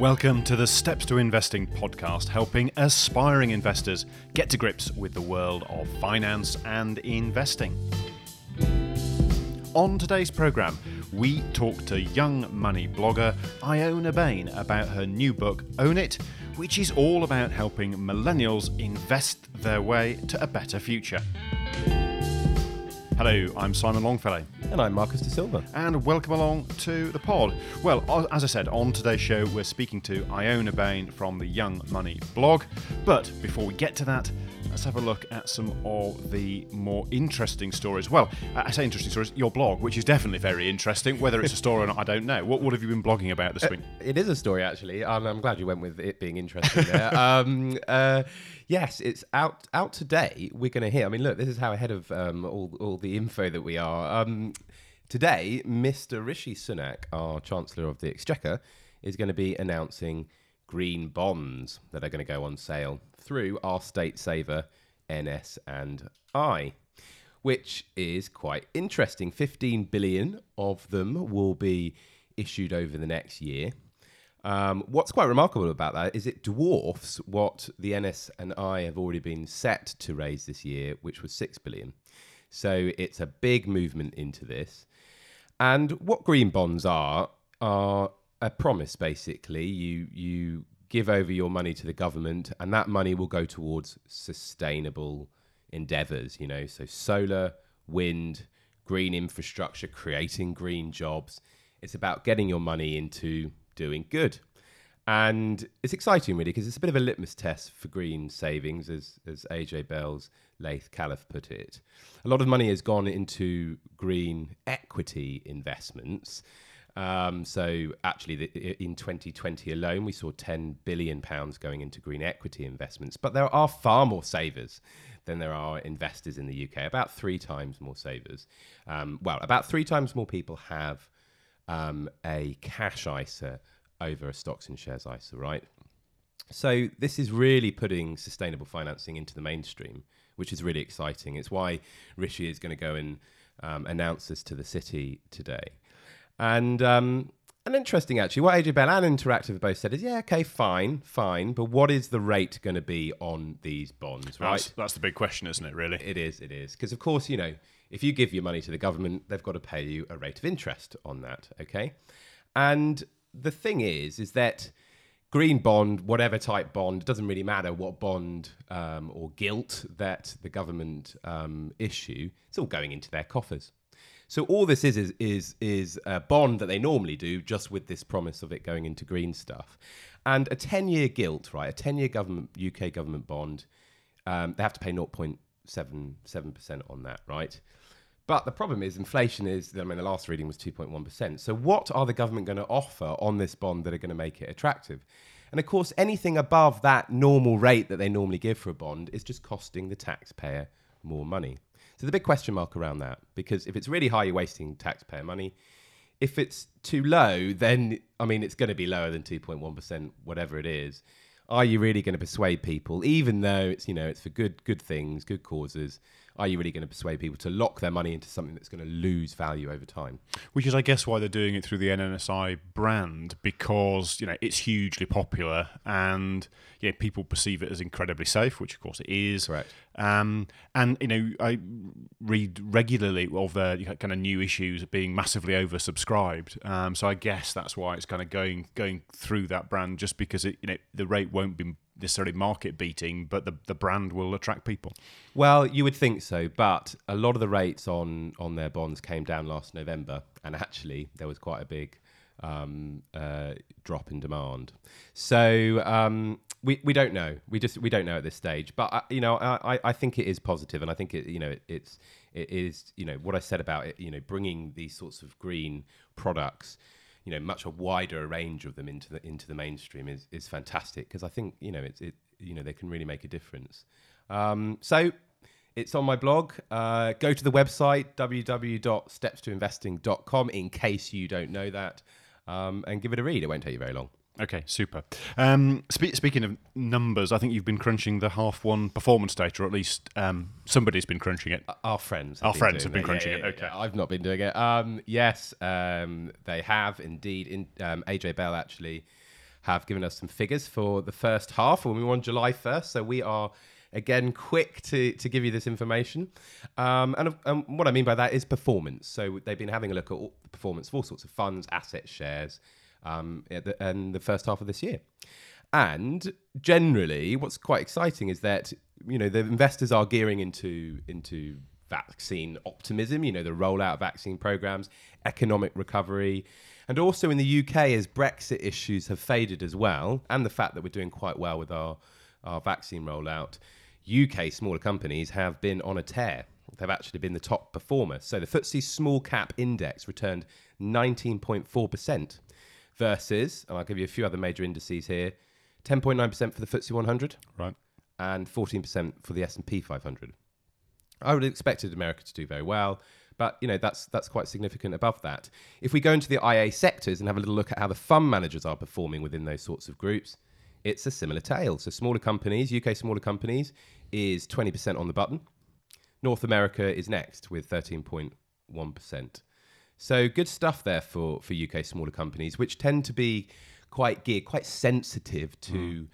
Welcome to the Steps to Investing podcast, helping aspiring investors get to grips with the world of finance and investing. On today's programme, we talk to young money blogger Iona Bain about her new book, Own It, which is all about helping millennials invest their way to a better future. Hello, I'm Simon Longfellow. And I'm Marcus De Silva. And welcome along to the pod. Well, as I said, on today's show, we're speaking to Iona Bain from the Young Money blog. But before we get to that, let's have a look at some of the more interesting stories. Well, I say interesting stories, your blog, which is definitely very interesting. Whether it's a story or not, I don't know. What, what have you been blogging about this uh, week? It is a story, actually. And I'm glad you went with it being interesting there. um, uh, Yes, it's out out today. We're going to hear. I mean, look, this is how ahead of um, all all the info that we are. Um, today, Mr. Rishi Sunak, our Chancellor of the Exchequer, is going to be announcing green bonds that are going to go on sale through our state saver NS and I, which is quite interesting. 15 billion of them will be issued over the next year. Um, what's quite remarkable about that is it dwarfs what the NS and I have already been set to raise this year, which was six billion. So it's a big movement into this. And what green bonds are are a promise basically. You you give over your money to the government and that money will go towards sustainable endeavors, you know, so solar, wind, green infrastructure, creating green jobs. It's about getting your money into doing good. And it's exciting, really, because it's a bit of a litmus test for green savings, as, as AJ Bell's Laith Khalaf put it. A lot of money has gone into green equity investments. Um, so, actually, the, in 2020 alone, we saw 10 billion pounds going into green equity investments. But there are far more savers than there are investors in the UK. About three times more savers. Um, well, about three times more people have um, a cash ISA over a stocks and shares ISA, right? So this is really putting sustainable financing into the mainstream, which is really exciting. It's why Rishi is going to go and um, announce this to the city today. And um, and interesting actually, what AJ Bell and Interactive have both said is, yeah, okay, fine, fine, but what is the rate going to be on these bonds, right? That's, that's the big question, isn't it? Really, it is. It is because, of course, you know, if you give your money to the government, they've got to pay you a rate of interest on that. Okay. And the thing is, is that green bond, whatever type bond, doesn't really matter what bond um, or gilt that the government um, issue, it's all going into their coffers. So all this is, is is is a bond that they normally do, just with this promise of it going into green stuff. And a ten-year gilt, right? A ten-year government UK government bond, um, they have to pay 0.77 percent on that, right? But the problem is inflation is, I mean, the last reading was 2.1%. So what are the government going to offer on this bond that are going to make it attractive? And of course, anything above that normal rate that they normally give for a bond is just costing the taxpayer more money. So the big question mark around that, because if it's really high, you're wasting taxpayer money. If it's too low, then, I mean, it's going to be lower than 2.1%, whatever it is. Are you really going to persuade people, even though it's, you know, it's for good, good things, good causes? are you really going to persuade people to lock their money into something that's going to lose value over time? Which is, I guess, why they're doing it through the NS&I brand because you know it's hugely popular and yeah, people perceive it as incredibly safe, which of course it is. Correct. Um, and you know, I read regularly of their kind of new issues being massively oversubscribed. Um, so I guess that's why it's kind of going going through that brand, just because it you know the rate won't be necessarily market beating, but the, the brand will attract people. Well, you would think so, but a lot of the rates on on their bonds came down last November, and actually there was quite a big um, uh, drop in demand. So um, we we don't know. We just we don't know at this stage. But uh, you know, I, I think it is positive, and I think it you know it, it's it is you know what I said about it. You know, bringing these sorts of green products you know much a wider range of them into the into the mainstream is is fantastic because I think you know it's it you know they can really make a difference. Um, so it's on my blog. Uh, go to the website www.stepstoinvesting.com in case you don't know that, um, and give it a read. It won't take you very long. Okay, super. Um, spe- speaking of numbers, I think you've been crunching the half one performance data, or at least um, somebody's been crunching it. Our friends, our friends have been crunching yeah, yeah, it. Okay, I've not been doing it. Um, yes, um, they have indeed. In, um, AJ Bell actually have given us some figures for the first half, and we were on July 1st. So we are again quick to, to give you this information. Um, and, and what I mean by that is performance. So they've been having a look at all the performance of all sorts of funds, assets, shares, um, the, in the first half of this year. And generally, what's quite exciting is that you know the investors are gearing into into vaccine optimism. You know the rollout of vaccine programs, economic recovery, and also in the UK as Brexit issues have faded as well, and the fact that we're doing quite well with our our vaccine rollout. UK smaller companies have been on a tear. They've actually been the top performer. So the FTSE Small Cap Index returned 19.4% versus, and I'll give you a few other major indices here, 10.9% for the FTSE 100, right, and 14% for the S&P 500. I would have expected America to do very well, but you know that's that's quite significant above that. If we go into the IA sectors and have a little look at how the fund managers are performing within those sorts of groups, it's a similar tale. So smaller companies, UK smaller companies, is 20% on the button. North America is next with 13.1%. So good stuff there for, for UK smaller companies, which tend to be quite geared, quite sensitive to mm.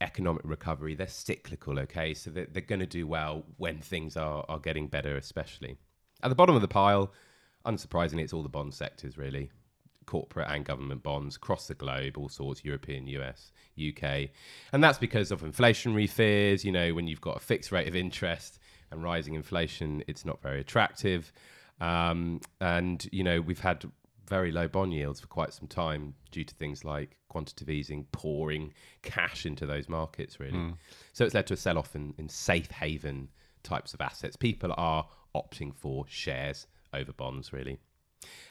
economic recovery. They're cyclical, okay? So they're, they're going to do well when things are, are getting better, especially. At the bottom of the pile, unsurprisingly, it's all the bond sectors, really corporate and government bonds across the globe, all sorts, European, US, UK. And that's because of inflationary fears. You know, when you've got a fixed rate of interest and rising inflation, it's not very attractive. Um, and, you know, we've had very low bond yields for quite some time due to things like quantitative easing pouring cash into those markets, really. Mm. So it's led to a sell off in, in safe haven types of assets. People are opting for shares over bonds, really.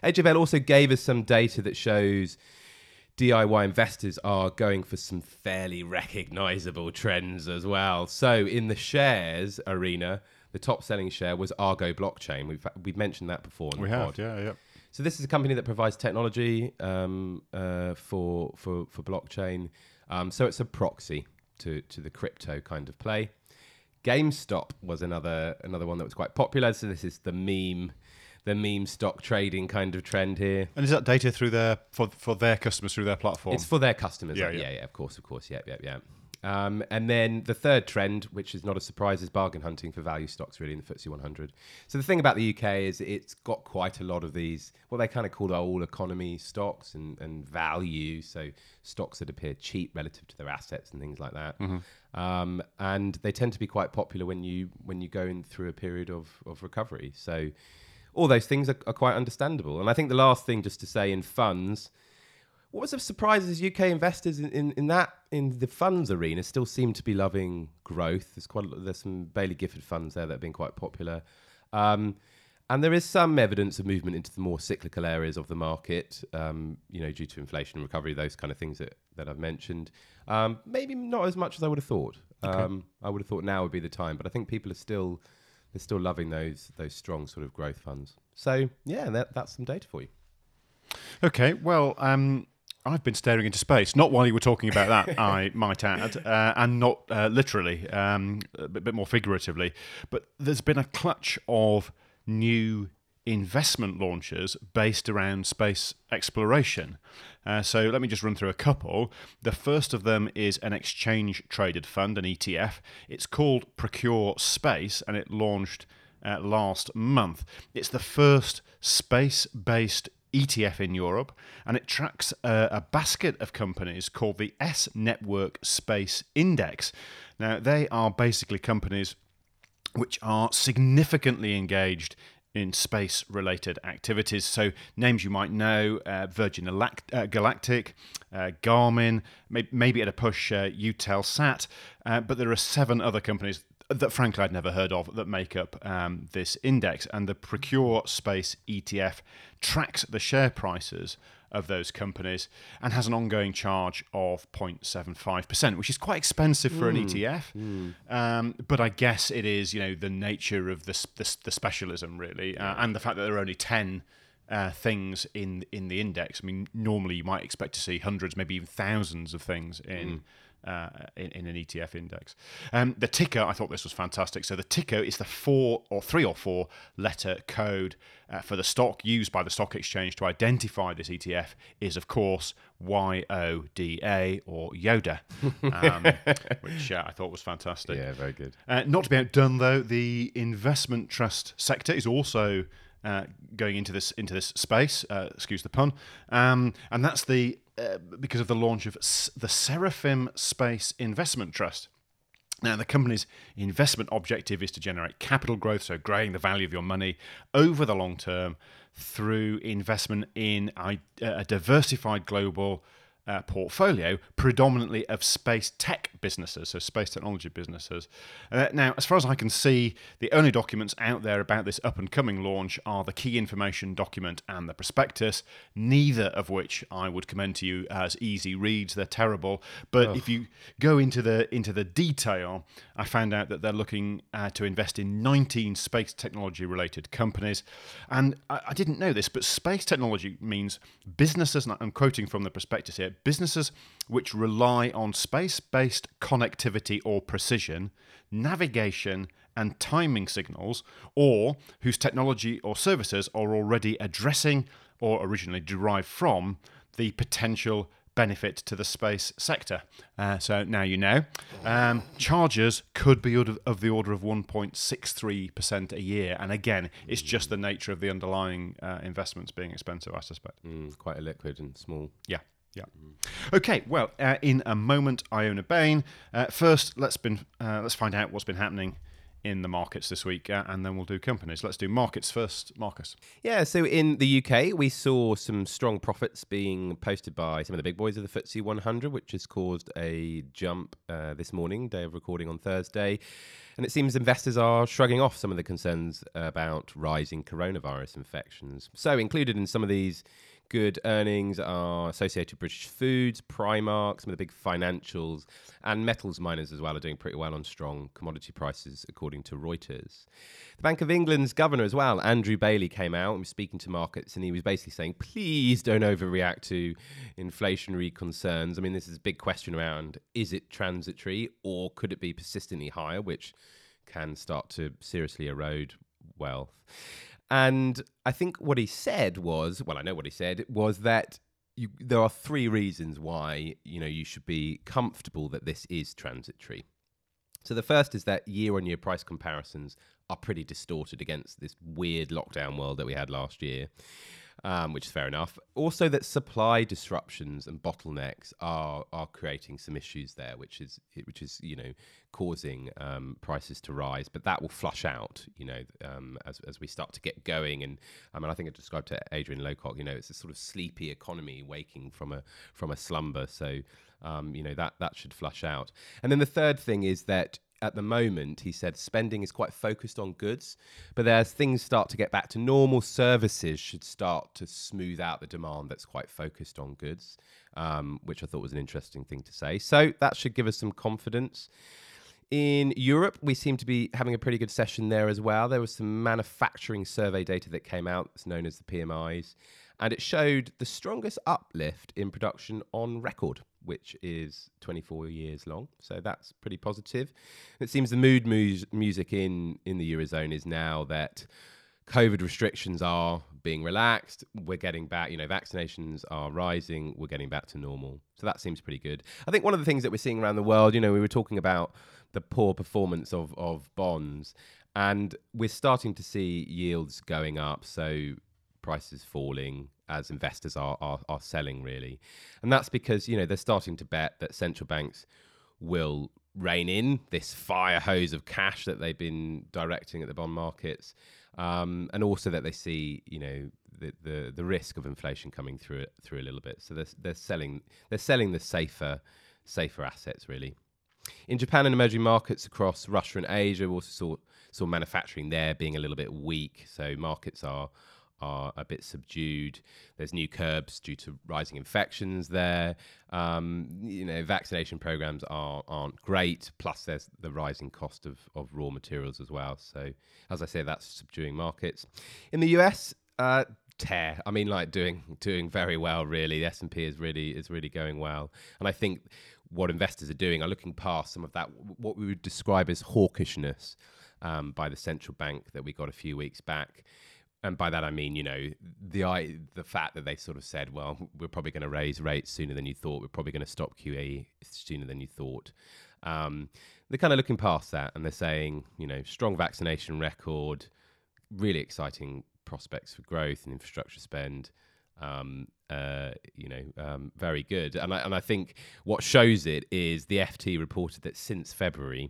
HFL also gave us some data that shows DIY investors are going for some fairly recognizable trends as well. So, in the shares arena, the top selling share was Argo Blockchain. We've, we've mentioned that before. we have, pod. yeah, yeah. So, this is a company that provides technology um, uh, for, for, for blockchain. Um, so, it's a proxy to, to the crypto kind of play. GameStop was another another one that was quite popular. So, this is the meme the meme stock trading kind of trend here. And is that data through their for for their customers through their platform? It's for their customers. Yeah, yeah, yeah, yeah of course, of course. Yeah, yeah, yeah. Um, and then the third trend, which is not a surprise, is bargain hunting for value stocks, really, in the FTSE 100. So the thing about the UK is it's got quite a lot of these, what they kind of call our all economy stocks and, and value. So stocks that appear cheap relative to their assets and things like that. Mm-hmm. Um, and they tend to be quite popular when you when you go in through a period of, of recovery. So all those things are, are quite understandable. And I think the last thing just to say in funds, what was a surprise is UK investors in, in, in, that in the funds arena still seem to be loving growth. There's quite there's some Baillie Gifford funds there that have been quite popular, um, and there is some evidence of movement into the more cyclical areas of the market. Um, you know, due to inflation recovery, those kind of things that, that I've mentioned. Um, maybe not as much as I would have thought. Okay. Um, I would have thought now would be the time, but I think people are still they're still loving those those strong sort of growth funds. So yeah, that, that's some data for you. Okay, well, um, I've been staring into space, not while you were talking about that, I might add, uh, and not uh, literally, um, a bit more figuratively. But there's been a clutch of new investment launches based around space exploration. Uh, so let me just run through a couple. The first of them is an exchange traded fund, an ETF. It's called Procure Space and it launched uh, last month. It's the first space based ETF in Europe, and it tracks a, a, basket of companies called the S Network Space Index. Now, they are basically companies which are significantly engaged in space related activities. So, names you might know uh, Virgin uh, Galactic, uh, Garmin, may- maybe at a push, uh, Eutelsat, uh, but there are seven other companies that frankly I'd never heard of that make up um, this index. And the Procure Space ETF tracks the share prices of those companies and has an ongoing charge of 0.75%, which is quite expensive for mm. an ETF. Mm. Um, but I guess it is, you know, the nature of the, the, the specialism, really, uh, and the fact that there are only 10 uh, things in in the index. I mean, normally you might expect to see hundreds, maybe even thousands of things in uh, in, in, an ETF index. Um, the ticker, I thought this was fantastic. So the ticker is the four or three or four letter code uh, for the stock used by the stock exchange to identify this ETF is, of course, YODA or Yoda, um, which uh, I thought was fantastic. Yeah, very good. Uh, not to be outdone, though, the investment trust sector is also uh, going into this into this space. Uh, excuse the pun. Um, and that's the uh, because of the launch of S- the Seraphim Space Investment Trust. Now, the company's investment objective is to generate capital growth, so growing the value of your money over the long term through investment in a, a diversified global uh, portfolio, predominantly of space tech businesses, so space technology businesses. Uh, now, as far as I can see, the only documents out there about this up and coming launch are the key information document and the prospectus, neither of which I would commend to you as easy reads. They're terrible. But if you go into the into the detail, I found out that they're looking uh, to invest in 19 space technology related companies. And I, I didn't know this, but space technology means businesses, and I'm quoting from the prospectus here businesses which rely on space based connectivity or precision, navigation, and timing signals, or whose technology or services are already addressing or originally derived from the potential benefit to the space sector. Uh, so now you know. Um, charges could be of the order of 1.63% a year. And again, it's just the nature of the underlying uh, investments being expensive, I suspect. Mm, quite a liquid and small. Yeah. Yeah. Okay. Well, uh, in a moment, Iona Bain. Uh, first, let's been uh, let's find out what's been happening in the markets this week, uh, and then we'll do companies. Let's do markets first, Marcus. Yeah. So in the UK, we saw some strong profits being posted by some of the big boys of the FTSE 100, which has caused a jump uh, this morning, day of recording on Thursday. And it seems investors are shrugging off some of the concerns about rising coronavirus infections. So included in some of these good earnings are Associated British Foods, Primark, some of the big financials, and metals miners as well are doing pretty well on strong commodity prices, according to Reuters. The Bank of England's governor as well, Andrew Bailey, came out and was speaking to markets, and he was basically saying, please don't overreact to inflationary concerns. I mean, this is a big question around is it transitory or could it be persistently higher, which can start to seriously erode wealth. And I think what he said was, well, I know what he said was that you, there are three reasons why you know you should be comfortable that this is transitory. So the first is that year-on-year price comparisons are pretty distorted against this weird lockdown world that we had last year um, which is fair enough. Also, that supply disruptions and bottlenecks are are creating some issues there, which is which is you know causing um, prices to rise. But that will flush out, you know, um, as as we start to get going. And I mean, I think I described to Adrian Lowcock, you know, it's a sort of sleepy economy waking from a from a slumber. So um, you know that that should flush out. And then the third thing is that at the moment, he said spending is quite focused on goods, but as things start to get back to normal, services should start to smooth out the demand that's quite focused on goods, um, which I thought was an interesting thing to say. So that should give us some confidence. In Europe, we seem to be having a pretty good session there as well. There was some manufacturing survey data that came out, it's known as the PMIs, and it showed the strongest uplift in production on record which is 24 years long. So that's pretty positive. It seems the mood mu- music in, in the Eurozone is now that COVID restrictions are being relaxed. We're getting back, you know, vaccinations are rising. We're getting back to normal. So that seems pretty good. I think one of the things that we're seeing around the world, you know, we were talking about the poor performance of, of bonds, and we're starting to see yields going up. So prices falling as investors are, are, are selling really. And that's because, you know, they're starting to bet that central banks will rein in this fire hose of cash that they've been directing at the bond markets. Um, and also that they see, you know, the, the, the risk of inflation coming through it through a little bit. So they're, they're selling they're selling the safer safer assets really. In Japan and emerging markets across Russia and Asia, we also saw saw manufacturing there being a little bit weak. So markets are are a bit subdued. There's new curbs due to rising infections there. Um, you know, vaccination programs are aren't great. Plus, there's the rising cost of, of raw materials as well. So, as I say, that's subduing markets. In the US, uh, tear. I mean, like doing doing very well. Really, the S and P is really is really going well, and I think what investors are doing are looking past some of that, what we would describe as hawkishness um, by the central bank that we got a few weeks back. And by that I mean, you know, the the fact that they sort of said, well, we're probably going to raise rates sooner than you thought. We're probably going to stop QE sooner than you thought. Um, they're kind of looking past that, and they're saying, you know, strong vaccination record, really exciting prospects for growth and infrastructure spend. Um, uh, you know, um, very good. And I, and I think what shows it is the FT reported that since February,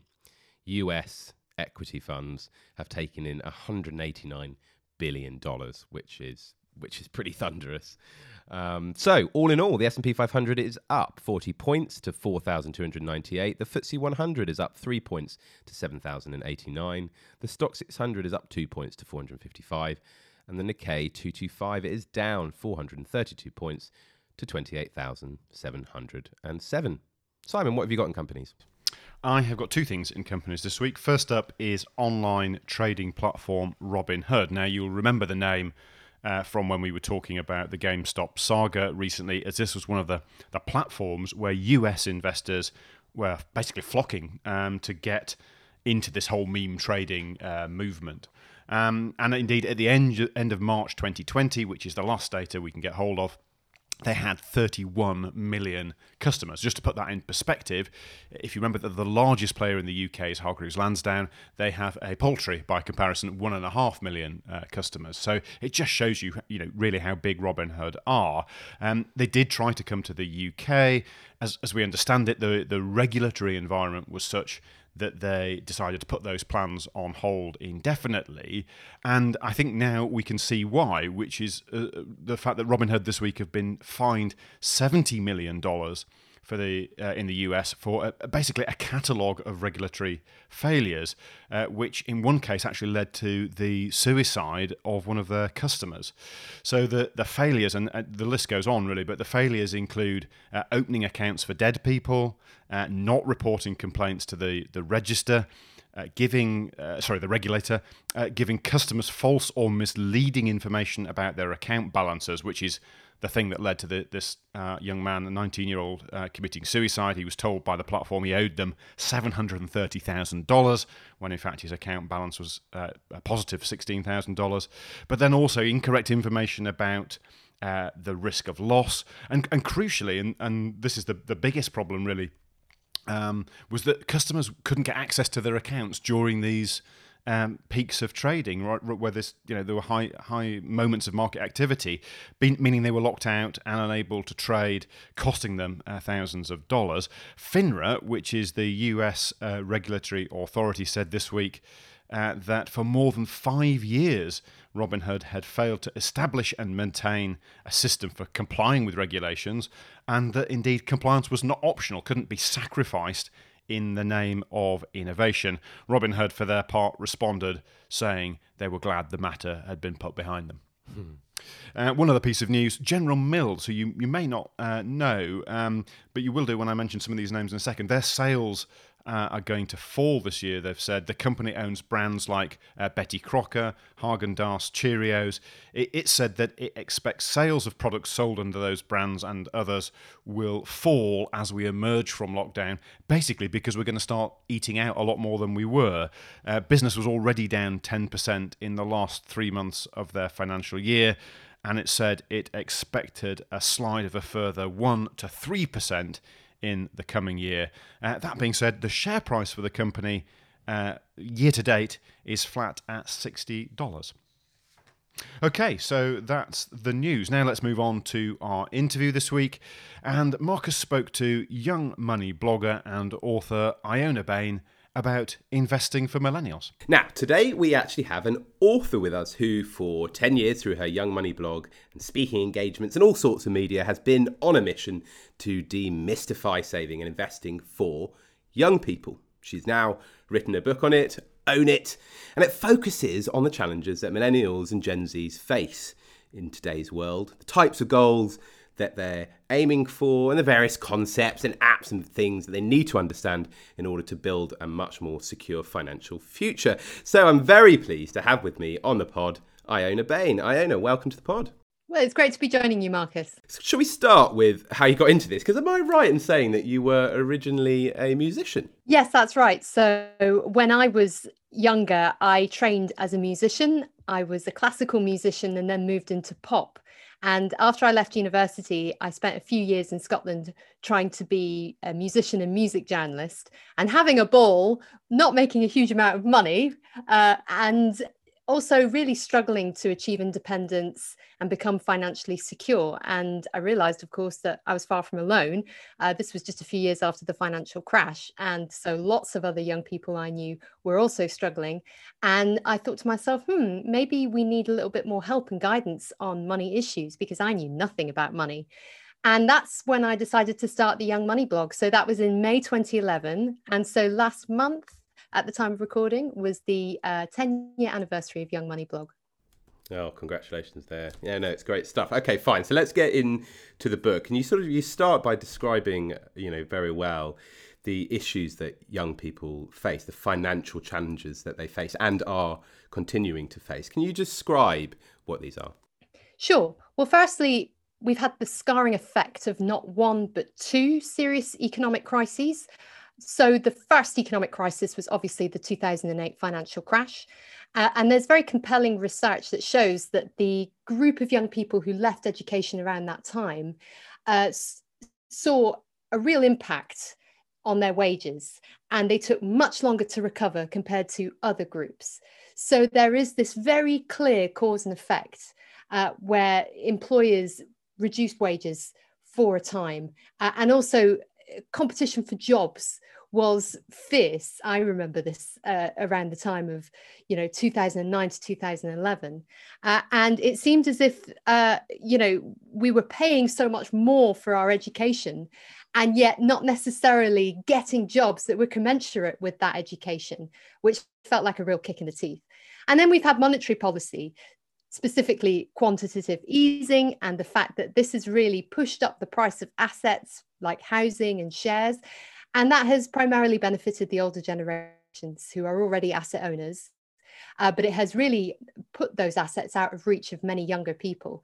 US equity funds have taken in 189 billion dollars, which is which is pretty thunderous. Um, so, all in all, the S&P 500 is up 40 points to 4,298. The FTSE 100 is up 3 points to 7,089. The Stoxx 600 is up 2 points to 455. And the Nikkei 225 is down 432 points to 28,707. Simon, what have you got in companies? I have got two things in companies this week. First up is online trading platform Robinhood. Now, you'll remember the name uh, from when we were talking about the GameStop saga recently, as this was one of the, the platforms where US investors were basically flocking um, to get into this whole meme trading uh, movement. Um, and indeed, at the end, end of March 2020, which is the last data we can get hold of, they had 31 million customers. Just to put that in perspective, if you remember that the largest player in the UK is Hargreaves Lansdown, they have a paltry, by comparison, one and a half million uh, customers. So it just shows you, you know, really how big Robinhood are. Um, they did try to come to the UK. As, as we understand it, the, the regulatory environment was such that they decided to put those plans on hold indefinitely. And I think now we can see why, which is uh, the fact that Robinhood this week have been fined $70 million for the uh, in the US for a, basically a catalogue of regulatory failures, uh, which in one case actually led to the suicide of one of their customers. So the the failures and uh, the list goes on really, but the failures include uh, opening accounts for dead people, uh, not reporting complaints to the the register. Uh, giving, uh, sorry, the regulator, uh, giving customers false or misleading information about their account balances, which is the thing that led to the, this uh, young man, a 19 year old, uh, committing suicide. He was told by the platform he owed them $730,000 when in fact his account balance was uh, a positive $16,000. But then also incorrect information about. Uh, the risk of loss, and, and crucially, and, and this is the, the biggest problem really, um, was that customers couldn't get access to their accounts during these um, peaks of trading, right, where this, you know, there were high high moments of market activity, meaning they were locked out and unable to trade, costing them uh, thousands of dollars. FINRA, which is the U.S. Uh, regulatory authority, said this week. Uh, that for more than five years, Robinhood had failed to establish and maintain a system for complying with regulations, and that indeed compliance was not optional, couldn't be sacrificed in the name of innovation. Robinhood, for their part, responded saying they were glad the matter had been put behind them. Hmm. Uh, one other piece of news General Mills, who you, you may not uh, know, um, but you will do when I mention some of these names in a second, their sales uh, are going to fall this year. They've said the company owns brands like uh, Betty Crocker, Haagen Dazs, Cheerios. It, it, said that it expects sales of products sold under those brands and others will fall as we emerge from lockdown. Basically, because we're going to start eating out a lot more than we were. Uh, business was already down 10% in the last three months of their financial year and it said it expected a slide of a further 1 to 3% in the coming year. Uh, that being said, the share price for the company uh, year to date is flat at $60. Okay, so that's the news. Now let's move on to our interview this week. And Marcus spoke to young money blogger and author Iona Bain about investing for millennials. Now, today we actually have an author with us who, for 10 years through her Young Money blog and speaking engagements and all sorts of media, has been on a mission to demystify saving and investing for young people. She's now written a book on it, Own It, and it focuses on the challenges that millennials and Gen Zs face in today's world, the types of goals that they're aiming for and the various concepts and apps and things that they need to understand in order to build a much more secure financial future. So I'm very pleased to have with me on the pod Iona Bain. Iona, welcome to the pod. Well, it's great to be joining you, Marcus. So shall we start with how you got into this? Because am I right in saying that you were originally a musician? Yes, that's right. So when I was younger, I trained as a musician. I was a classical musician and then moved into pop. And after I left university, I spent a few years in Scotland trying to be a musician and music journalist and having a ball, not making a huge amount of money, uh, and also really struggling to achieve independence and become financially secure. And I realized, of course, that I was far from alone. Uh, this was just a few years after the financial crash. And so lots of other young people I knew were also struggling. And I thought to myself, hmm, maybe we need a little bit more help and guidance on money issues because I knew nothing about money. And that's when I decided to start the Young Money blog. So that was in May 2011. And so last month, at the time of recording was the uh, 10 year anniversary of Young Money blog. Oh, congratulations there. Yeah, no, it's great stuff. Okay, fine. So let's get into the book. And you sort of you start by describing, you know, very well the issues that young people face, the financial challenges that they face and are continuing to face. Can you describe what these are? Sure. Well, firstly, we've had the scarring effect of not one but two serious economic crises. So, the first economic crisis was obviously the 2008 financial crash. Uh, and there's very compelling research that shows that the group of young people who left education around that time uh, saw a real impact on their wages and they took much longer to recover compared to other groups. So, there is this very clear cause and effect uh, where employers reduced wages for a time uh, and also competition for jobs was fierce. I remember this uh, around the time of, you know, 2009 to 2011. Uh, and it seemed as if, uh, you know, we were paying so much more for our education and yet not necessarily getting jobs that were commensurate with that education, which felt like a real kick in the teeth. And then we've had monetary policy specifically quantitative easing and the fact that this has really pushed up the price of assets like housing and shares. And that has primarily benefited the older generations who are already asset owners. Uh, but it has really put those assets out of reach of many younger people.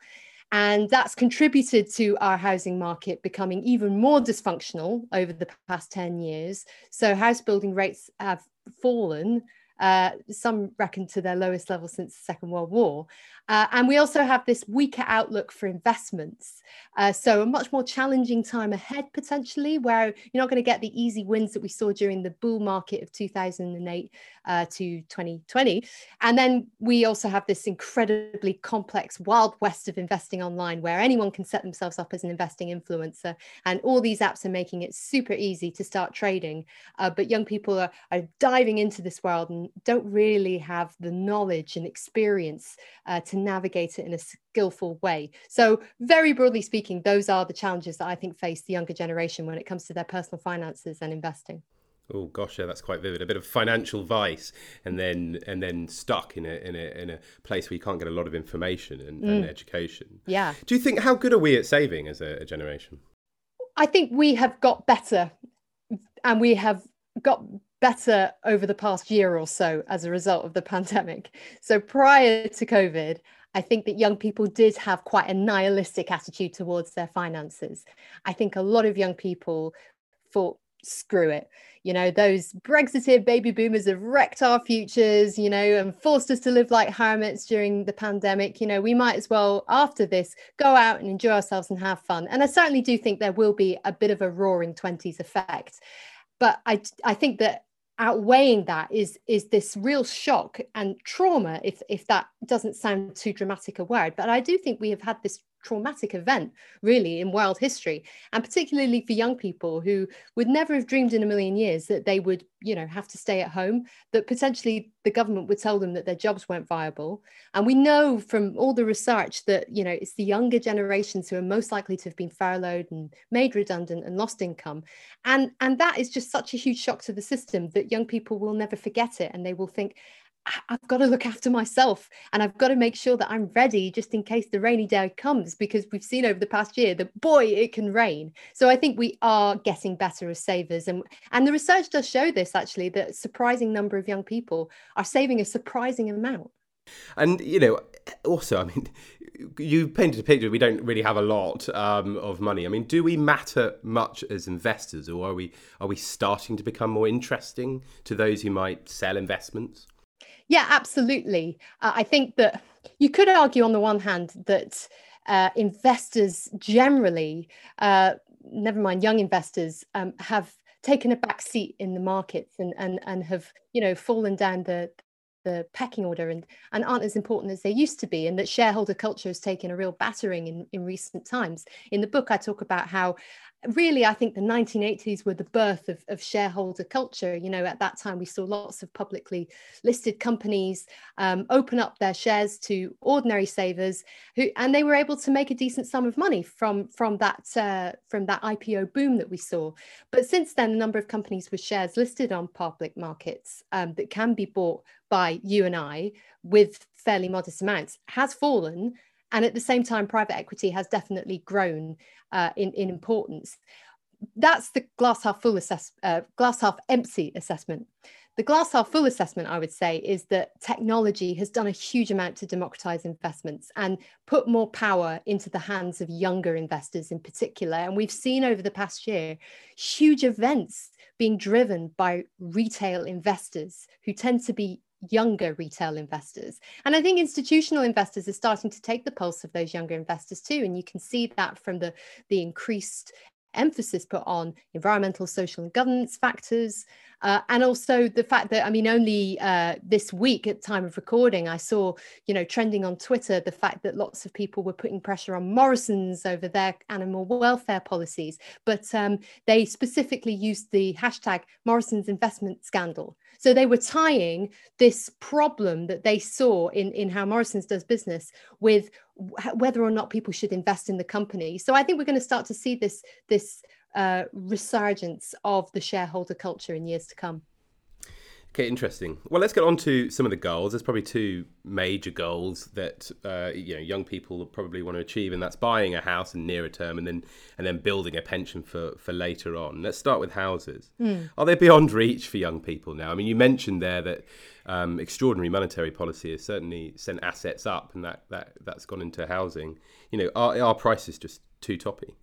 And that's contributed to our housing market becoming even more dysfunctional over the past 10 years. So, house building rates have fallen uh, some reckon to their lowest level since the Second World War. Uh, and we also have this weaker outlook for investments. Uh, so, a much more challenging time ahead, potentially, where you're not going to get the easy wins that we saw during the bull market of 2008 uh, to 2020. And then we also have this incredibly complex wild west of investing online, where anyone can set themselves up as an investing influencer. And all these apps are making it super easy to start trading. Uh, but young people are, are diving into this world and don't really have the knowledge and experience uh, to navigate it in a skillful way. So, very broadly speaking, those are the challenges that I think face the younger generation when it comes to their personal finances and investing. Oh gosh, yeah, that's quite vivid. A bit of financial vice, and then and then stuck in a in a in a place where you can't get a lot of information and, mm. and education. Yeah. Do you think how good are we at saving as a, a generation? I think we have got better, and we have got better over the past year or so as a result of the pandemic. So prior to COVID, I think that young people did have quite a nihilistic attitude towards their finances. I think a lot of young people thought, screw it. You know, those Brexiteer baby boomers have wrecked our futures, you know, and forced us to live like hermits during the pandemic. You know, we might as well, after this, go out and enjoy ourselves and have fun. And I certainly do think there will be a bit of a roaring 20s effect. But I, I think that outweighing that is is this real shock and trauma if if that doesn't sound too dramatic a word but i do think we have had this traumatic event really in world history and particularly for young people who would never have dreamed in a million years that they would you know have to stay at home that potentially the government would tell them that their jobs weren't viable. And we know from all the research that you know it's the younger generations who are most likely to have been furloughed and made redundant and lost income. And and that is just such a huge shock to the system that young people will never forget it and they will think I've got to look after myself and I've got to make sure that I'm ready just in case the rainy day comes because we've seen over the past year that boy it can rain. So I think we are getting better as savers and and the research does show this actually that a surprising number of young people are saving a surprising amount. And you know also I mean you painted a picture. We don't really have a lot um, of money. I mean, do we matter much as investors, or are we are we starting to become more interesting to those who might sell investments? Yeah, absolutely. Uh, I think that you could argue, on the one hand, that uh, investors generally, uh, never mind young investors, um, have taken a back seat in the markets and and and have you know fallen down the the pecking order and, and aren't as important as they used to be, and that shareholder culture has taken a real battering in, in recent times. In the book, I talk about how really i think the 1980s were the birth of, of, shareholder culture. You know at that time we saw lots of publicly listed companies um, open up their shares to ordinary savers who and they were able to make a decent sum of money from from that uh, from that ipo boom that we saw. But since then the number of companies with shares listed on public markets um, that can be bought by you and i with fairly modest amounts has fallen and at the same time, private equity has definitely grown uh, in, in importance. That's the glass half full assess, uh, glass half empty assessment. The glass half full assessment, I would say, is that technology has done a huge amount to democratize investments and put more power into the hands of younger investors in particular. And we've seen over the past year huge events being driven by retail investors who tend to be younger retail investors. And I think institutional investors are starting to take the pulse of those younger investors too. And you can see that from the, the increased emphasis put on environmental, social, and governance factors. Uh, and also the fact that, I mean, only uh, this week at time of recording, I saw, you know, trending on Twitter, the fact that lots of people were putting pressure on Morrison's over their animal welfare policies. But um, they specifically used the hashtag Morrison's investment scandal. So they were tying this problem that they saw in, in how Morrison's does business with whether or not people should invest in the company. So I think we're going to start to see this this uh, resurgence of the shareholder culture in years to come. Okay, interesting. Well, let's get on to some of the goals. There's probably two major goals that uh, you know young people probably want to achieve, and that's buying a house in nearer term, and then and then building a pension for for later on. Let's start with houses. Mm. Are they beyond reach for young people now? I mean, you mentioned there that um, extraordinary monetary policy has certainly sent assets up, and that that that's gone into housing. You know, are, are prices just too toppy?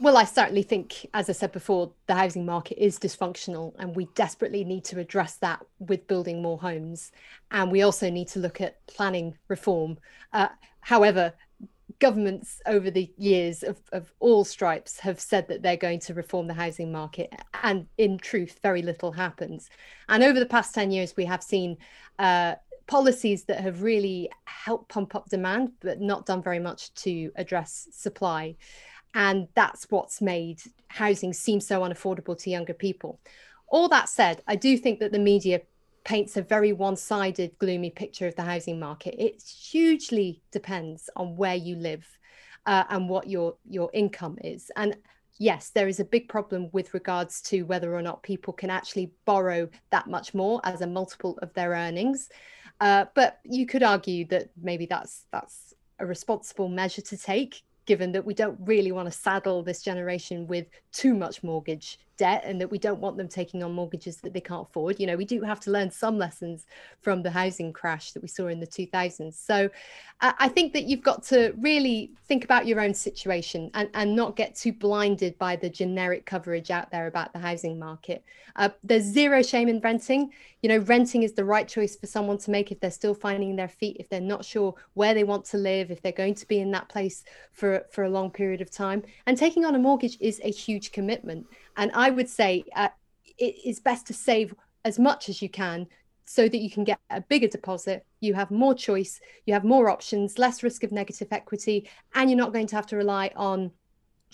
Well, I certainly think, as I said before, the housing market is dysfunctional, and we desperately need to address that with building more homes. And we also need to look at planning reform. Uh, however, governments over the years of, of all stripes have said that they're going to reform the housing market. And in truth, very little happens. And over the past 10 years, we have seen uh, policies that have really helped pump up demand, but not done very much to address supply. And that's what's made housing seem so unaffordable to younger people. All that said, I do think that the media paints a very one sided, gloomy picture of the housing market. It hugely depends on where you live uh, and what your, your income is. And yes, there is a big problem with regards to whether or not people can actually borrow that much more as a multiple of their earnings. Uh, but you could argue that maybe that's that's a responsible measure to take given that we don't really want to saddle this generation with too much mortgage debt and that we don't want them taking on mortgages that they can't afford. You know, we do have to learn some lessons from the housing crash that we saw in the 2000s. So uh, I think that you've got to really think about your own situation and, and not get too blinded by the generic coverage out there about the housing market. Uh, there's zero shame in renting. You know, renting is the right choice for someone to make if they're still finding their feet, if they're not sure where they want to live, if they're going to be in that place for, for a long period of time. And taking on a mortgage is a huge commitment. And I would say uh, it is best to save as much as you can so that you can get a bigger deposit. You have more choice, you have more options, less risk of negative equity, and you're not going to have to rely on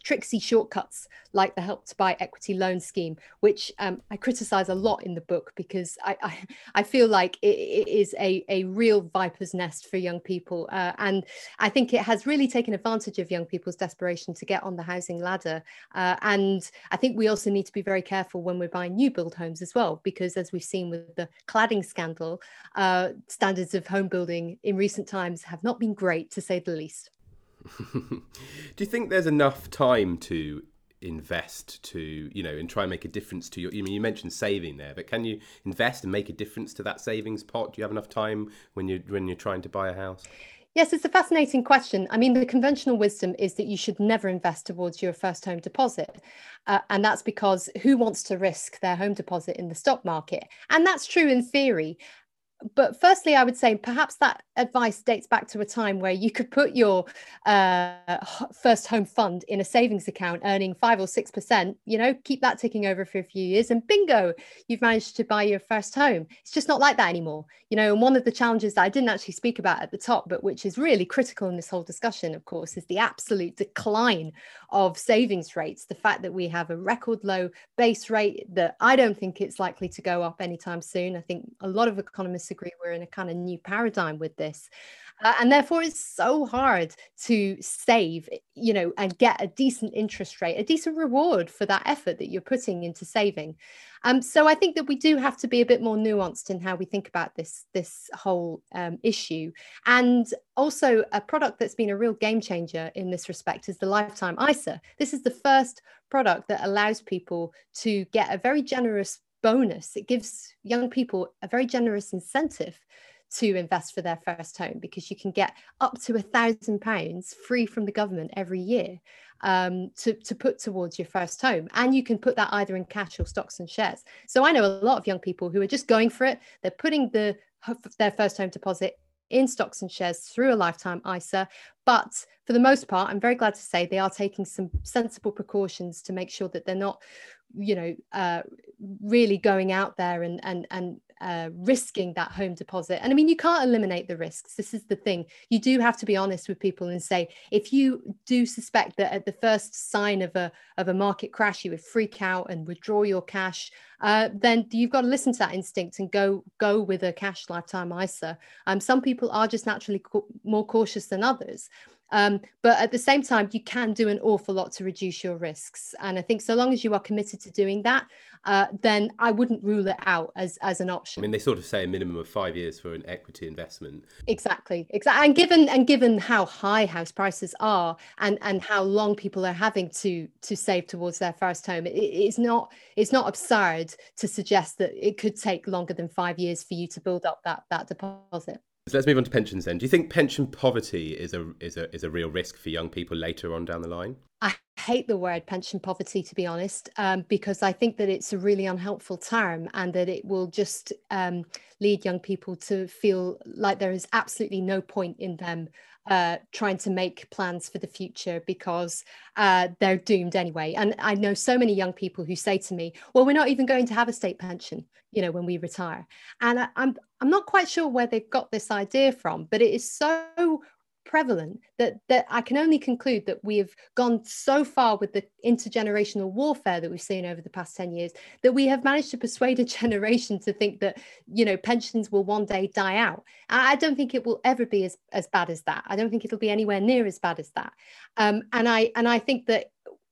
tricksy shortcuts like the help to buy equity loan scheme which um, i criticize a lot in the book because i i, I feel like it, it is a, a real viper's nest for young people. Uh, and i think it has really taken advantage of young people's desperation to get on the housing ladder. Uh, and i think we also need to be very careful when we're buying new build homes as well because as we've seen with the cladding scandal uh, standards of home building in recent times have not been great to say the least Do you think there's enough time to invest to you know and try and make a difference to your I mean you mentioned saving there but can you invest and make a difference to that savings pot do you have enough time when you when you're trying to buy a house Yes, it's a fascinating question. I mean, the conventional wisdom is that you should never invest towards your first home deposit. Uh, and that's because who wants to risk their home deposit in the stock market? And that's true in theory but firstly, I would say perhaps that advice dates back to a time where you could put your uh, first home fund in a savings account earning five or six percent, you know, keep that ticking over for a few years, and bingo, you've managed to buy your first home. It's just not like that anymore, you know. And one of the challenges that I didn't actually speak about at the top, but which is really critical in this whole discussion, of course, is the absolute decline of savings rates. The fact that we have a record low base rate that I don't think it's likely to go up anytime soon. I think a lot of economists disagree we're in a kind of new paradigm with this uh, and therefore it's so hard to save you know and get a decent interest rate a decent reward for that effort that you're putting into saving. Um, so i think that we do have to be a bit more nuanced in how we think about this this whole um, issue. And also a product that's been a real game changer in this respect is the lifetime isa this is the first product that allows people to get a very generous bonus. It gives young people a very generous incentive to invest for their first home because you can get up to a thousand pounds free from the government every year um, to, to put towards your first home. And you can put that either in cash or stocks and shares. So I know a lot of young people who are just going for it. They're putting the their first home deposit in stocks and shares through a lifetime ISA. But for the most part, I'm very glad to say they are taking some sensible precautions to make sure that they're not you know uh, really going out there and and and uh, risking that home deposit. And i mean you can't eliminate the risks. This is the thing. You do have to be honest with people and say if you do suspect that at the first sign of a of a market crash you would freak out and withdraw your cash uh, then you've got to listen to that instinct and go go with a cash lifetime isa um, some people are just naturally co- more cautious than others um, but at the same time, you can do an awful lot to reduce your risks. And I think so long as you are committed to doing that, uh, then I wouldn't rule it out as, as an option. I mean, they sort of say a minimum of five years for an equity investment. Exactly, exactly. And given and given how high house prices are, and and how long people are having to to save towards their first home, it, it's not it's not absurd to suggest that it could take longer than five years for you to build up that that deposit. So let's move on to pensions then. Do you think pension poverty is a is a is a real risk for young people later on down the line? I hate the word pension poverty to be honest, um, because I think that it's a really unhelpful term and that it will just um, lead young people to feel like there is absolutely no point in them uh, trying to make plans for the future because uh, they're doomed anyway. And I know so many young people who say to me, "Well, we're not even going to have a state pension, you know, when we retire." And I, I'm I'm not quite sure where they've got this idea from, but it is so prevalent that that I can only conclude that we have gone so far with the intergenerational warfare that we've seen over the past 10 years that we have managed to persuade a generation to think that you know pensions will one day die out. I don't think it will ever be as, as bad as that. I don't think it'll be anywhere near as bad as that. Um, and I and I think that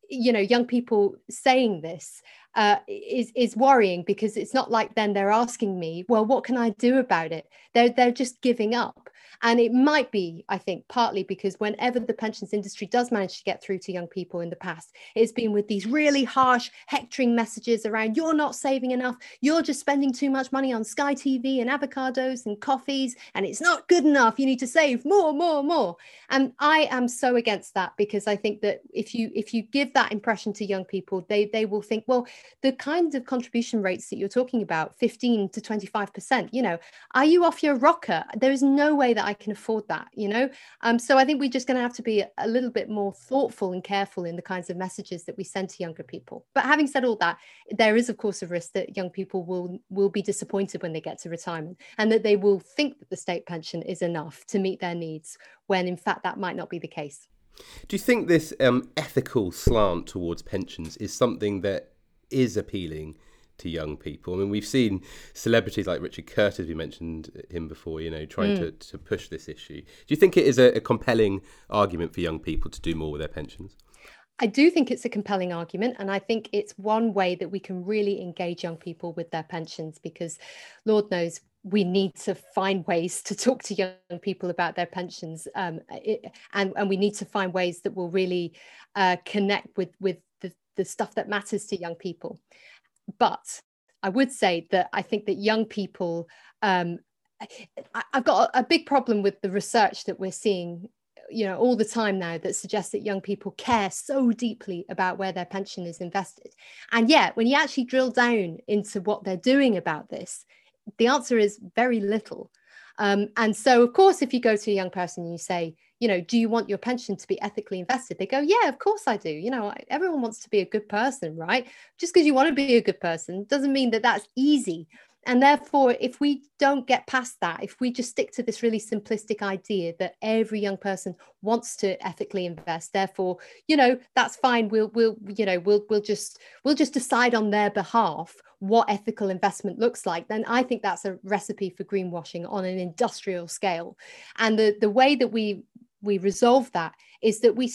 you know young people saying this uh, is is worrying because it's not like then they're asking me well what can I do about it they're they're just giving up and it might be, I think, partly because whenever the pensions industry does manage to get through to young people in the past, it's been with these really harsh, hectoring messages around you're not saving enough, you're just spending too much money on Sky TV and avocados and coffees, and it's not good enough. You need to save more, more, more. And I am so against that because I think that if you if you give that impression to young people, they they will think, well, the kinds of contribution rates that you're talking about, 15 to 25%, you know, are you off your rocker? There is no way that I can afford that, you know? Um, so I think we're just going to have to be a little bit more thoughtful and careful in the kinds of messages that we send to younger people. But having said all that, there is of course a risk that young people will will be disappointed when they get to retirement and that they will think that the state pension is enough to meet their needs when in fact that might not be the case. Do you think this um, ethical slant towards pensions is something that is appealing to young people. I mean, we've seen celebrities like Richard Curtis, we mentioned him before, you know, trying mm. to, to push this issue. Do you think it is a, a compelling argument for young people to do more with their pensions? I do think it's a compelling argument, and I think it's one way that we can really engage young people with their pensions because, Lord knows, we need to find ways to talk to young people about their pensions, um, it, and and we need to find ways that will really uh, connect with with the, stuff that matters to young people. But I would say that I think that young people um, I, have got a big problem with the research that we're seeing you know all the time now that suggests that young people care so deeply about where their pension is invested and yet when you actually drill down into what they're doing about this the answer is very little um, and so of course if you go to a young person and you say you know do you want your pension to be ethically invested they go yeah of course i do you know everyone wants to be a good person right just because you want to be a good person doesn't mean that that's easy and therefore, if we don't get past that, if we just stick to this really simplistic idea that every young person wants to ethically invest, therefore, you know, that's fine. We'll, we'll, you know, we'll, we'll just, we'll just decide on their behalf what ethical investment looks like. Then I think that's a recipe for greenwashing on an industrial scale. And the the way that we we resolve that is that we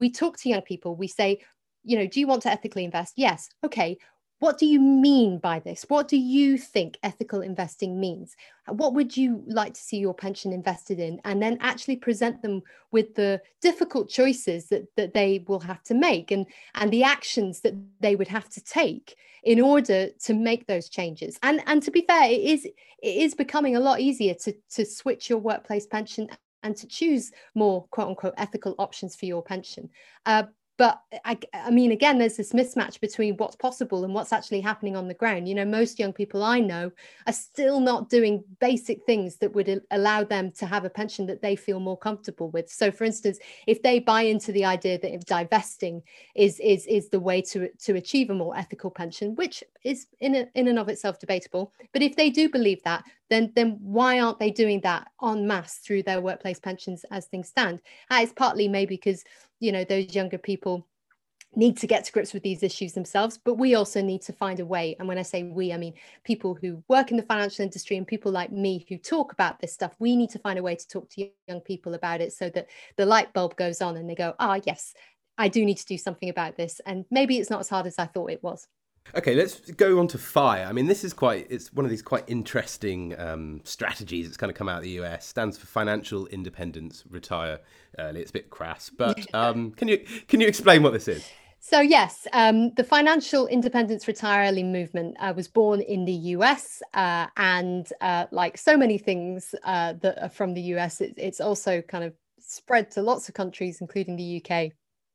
we talk to young people. We say, you know, do you want to ethically invest? Yes. Okay what do you mean by this? What do you think ethical investing means? What would you like to see your pension invested in? And then actually present them with the difficult choices that, that they will have to make and, and the actions that they would have to take in order to make those changes. And, and to be fair, it is, it is becoming a lot easier to, to switch your workplace pension and to choose more quote unquote ethical options for your pension. Uh, but I, I mean again there's this mismatch between what's possible and what's actually happening on the ground you know most young people i know are still not doing basic things that would allow them to have a pension that they feel more comfortable with so for instance if they buy into the idea that divesting is is is the way to to achieve a more ethical pension which is in a, in and of itself debatable but if they do believe that then then why aren't they doing that en masse through their workplace pensions as things stand? It's partly maybe because you know those younger people need to get to grips with these issues themselves but we also need to find a way and when i say we i mean people who work in the financial industry and people like me who talk about this stuff we need to find a way to talk to young people about it so that the light bulb goes on and they go ah yes i do need to do something about this. And maybe it's not as hard as i thought it was Okay, let's go on to fire. I mean, this is quite, it's one of these quite interesting um, strategies that's kind of come out of the US. Stands for financial independence, retire early. It's a bit crass, but um, can you can you explain what this is? So yes, um, the financial independence retire early movement uh, was born in the US, uh, and uh, like so many things uh, that are from the US, it, it's also kind of spread to lots of countries, including the UK.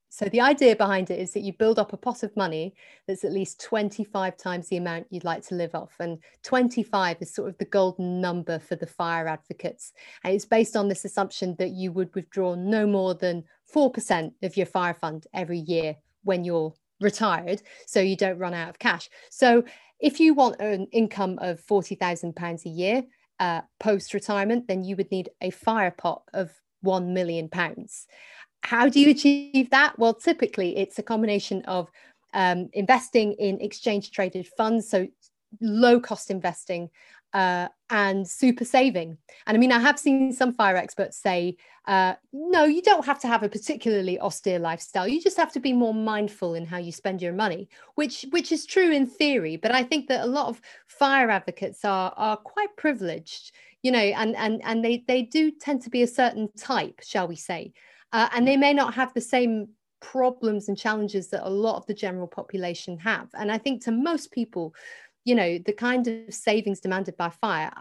So the idea behind it is that you build up a pot of money that's at least 25 times the amount you'd like to live off. And 25 is sort of the golden number for the fire advocates. And it's based on this assumption that you would withdraw no more than 4% of your fire fund every year when you're retired, so you don't run out of cash. So if you want an income of £40,000 a year uh, post retirement, then you would need a fire pot of £1 million. How do you achieve that? Well, typically it's a combination of um, investing in exchange traded funds, so low cost investing, uh, and super saving. And I mean, I have seen some fire experts say, uh, no, you don't have to have a particularly austere lifestyle. You just have to be more mindful in how you spend your money, which which is true in theory. But I think that a lot of fire advocates are are quite privileged, you know, and and and they they do tend to be a certain type, shall we say, uh, and they may not have the same problems and challenges that a lot of the general population have. And I think to most people, you know the kind of savings demanded by fire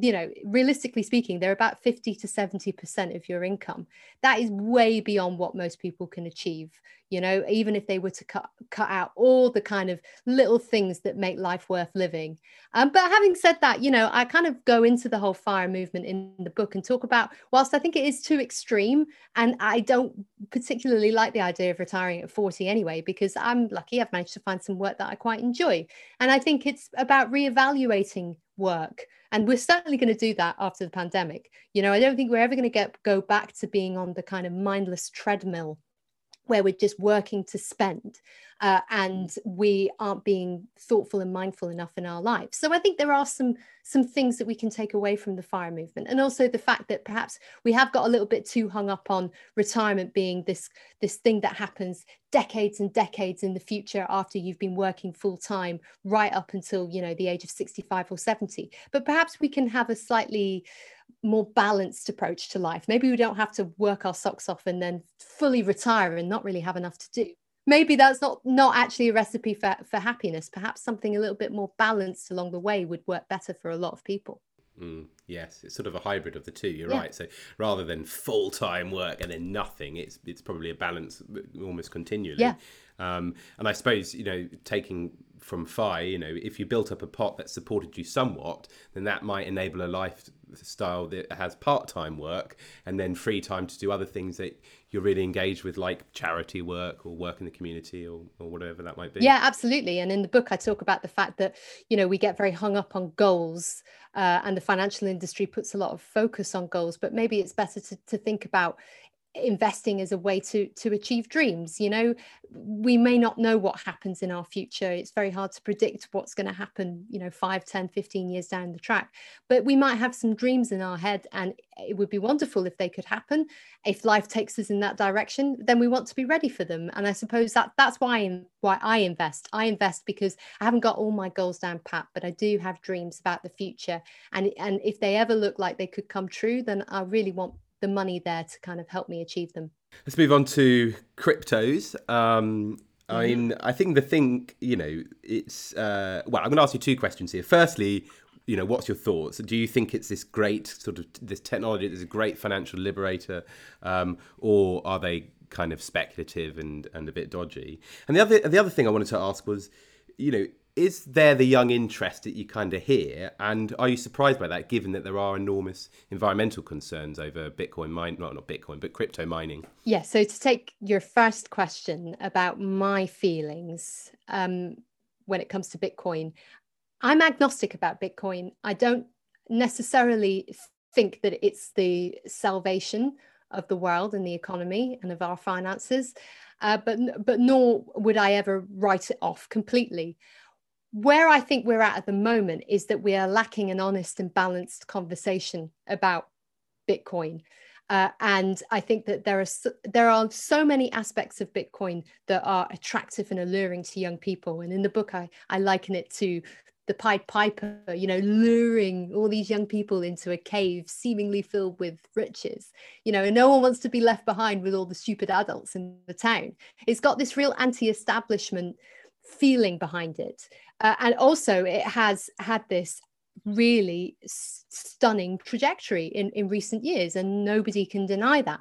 you know realistically speaking they're about 50 to 70 percent of your income that is way beyond what most people can achieve you know even if they were to cut cut out all the kind of little things that make life worth living. Um, but having said that you know i kind of go into the whole fire movement in the book and talk about whilst i think it is too extreme and i don't particularly like the idea of retiring at 40 anyway because i'm lucky i've managed to find some work that i quite enjoy. And i think it's about reevaluating work and we're certainly going to do that after the pandemic. You know i don't think we're ever going to get go back to being on the kind of mindless treadmill where we're just working to spend uh, and we aren't being thoughtful and mindful enough in our lives. So I think there are some some things that we can take away from the fire movement, and also the fact that perhaps we have got a little bit too hung up on retirement being this this thing that happens decades and decades in the future after you've been working full time right up until you know the age of 65 or 70. But perhaps we can have a slightly more balanced approach to life. Maybe we don't have to work our socks off and then fully retire and not really have enough to do. Maybe that's not not actually a recipe for, for happiness. Perhaps something a little bit more balanced along the way would work better for a lot of people. Mm, yes, it's sort of a hybrid of the two. You're yeah. right. So rather than full time work and then nothing, it's it's probably a balance almost continually. Yeah. Um, and I suppose you know taking from FI, you know, if you built up a pot that supported you somewhat, then that might enable a lifestyle that has part-time work and then free time to do other things that you're really engaged with, like charity work or work in the community or, or whatever that might be. Yeah, absolutely. And in the book, I talk about the fact that you know we get very hung up on goals, uh, and the financial industry puts a lot of focus on goals, but maybe it's better to, to think about investing as a way to to achieve dreams you know? We may not know what happens in our future. It's very hard to predict what's going to happen you know 5 10 15 years down the track. But we might have some dreams in our head and it would be wonderful if they could happen. If life takes us in that direction then we want to be ready for them. And i suppose that that's why why i invest. I invest because i haven't got all my goals down pat but i do have dreams about the future. And and if they ever look like they could come true then i really want the money there to kind of help me achieve them. Let's move on to cryptos. Um, I mm-hmm. mean, I think the thing, you know, it's uh, well. I'm going to ask you two questions here. Firstly, you know, what's your thoughts? Do you think it's this great sort of this technology that's a great financial liberator, um, or are they kind of speculative and and a bit dodgy? And the other the other thing I wanted to ask was, you know, is there the young interest that you kind of hear? And are you surprised by that, given that there are enormous environmental concerns over Bitcoin mine, not not Bitcoin, but crypto mining? Yeah. So to take your first question about my feelings um, when it comes to Bitcoin, I'm agnostic about Bitcoin. I don't necessarily think that it's the salvation of the world and the economy and of our finances. Uh, but but nor would I ever write it off completely where I think we're at at the moment is that we are lacking an honest and balanced conversation about Bitcoin. Uh, and I think that there are so, there are so many aspects of Bitcoin that are attractive and alluring to young people. And in the book, I, I liken it to the Pied Piper, you know, luring all these young people into a cave seemingly filled with riches, you know, and no one wants to be left behind with all the stupid adults in the town. It's got this real anti-establishment feeling behind it. Uh, and also, it has had this really stunning trajectory in, in recent years, and nobody can deny that.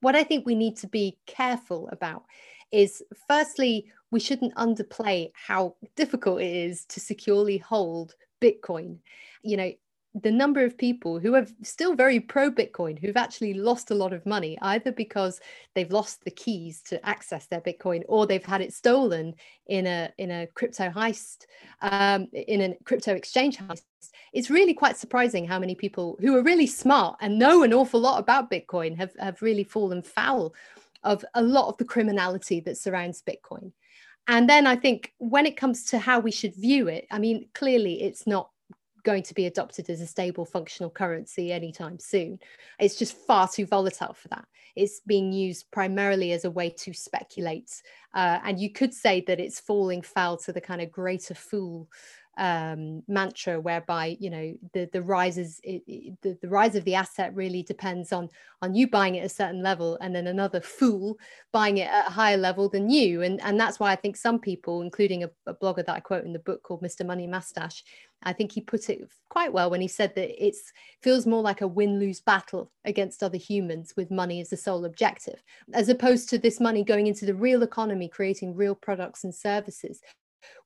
What I think we need to be careful about is firstly, we shouldn't underplay how difficult it is to securely hold Bitcoin. You know, the number of people who are still very pro Bitcoin who've actually lost a lot of money, either because they've lost the keys to access their Bitcoin or they've had it stolen in a in a crypto heist, um, in a crypto exchange heist. It's really quite surprising how many people who are really smart and know an awful lot about Bitcoin have, have really fallen foul of a lot of the criminality that surrounds Bitcoin. And then I think when it comes to how we should view it, I mean, clearly it's not going to be adopted as a stable functional currency anytime soon. It's just far too volatile for that. It's being used primarily as a way to speculate. Uh, and you could say that it's falling foul to the kind of greater fool um, mantra whereby you know the the rises it, it, the, the rise of the asset really depends on on you buying it at a certain level and then another fool buying it at a higher level than you. And and that's why I think some people including a, a blogger that I quote in the book called Mr Money Mustache I think he put it quite well when he said that it feels more like a win-lose battle against other humans with money as the sole objective as opposed to this money going into the real economy creating real products and services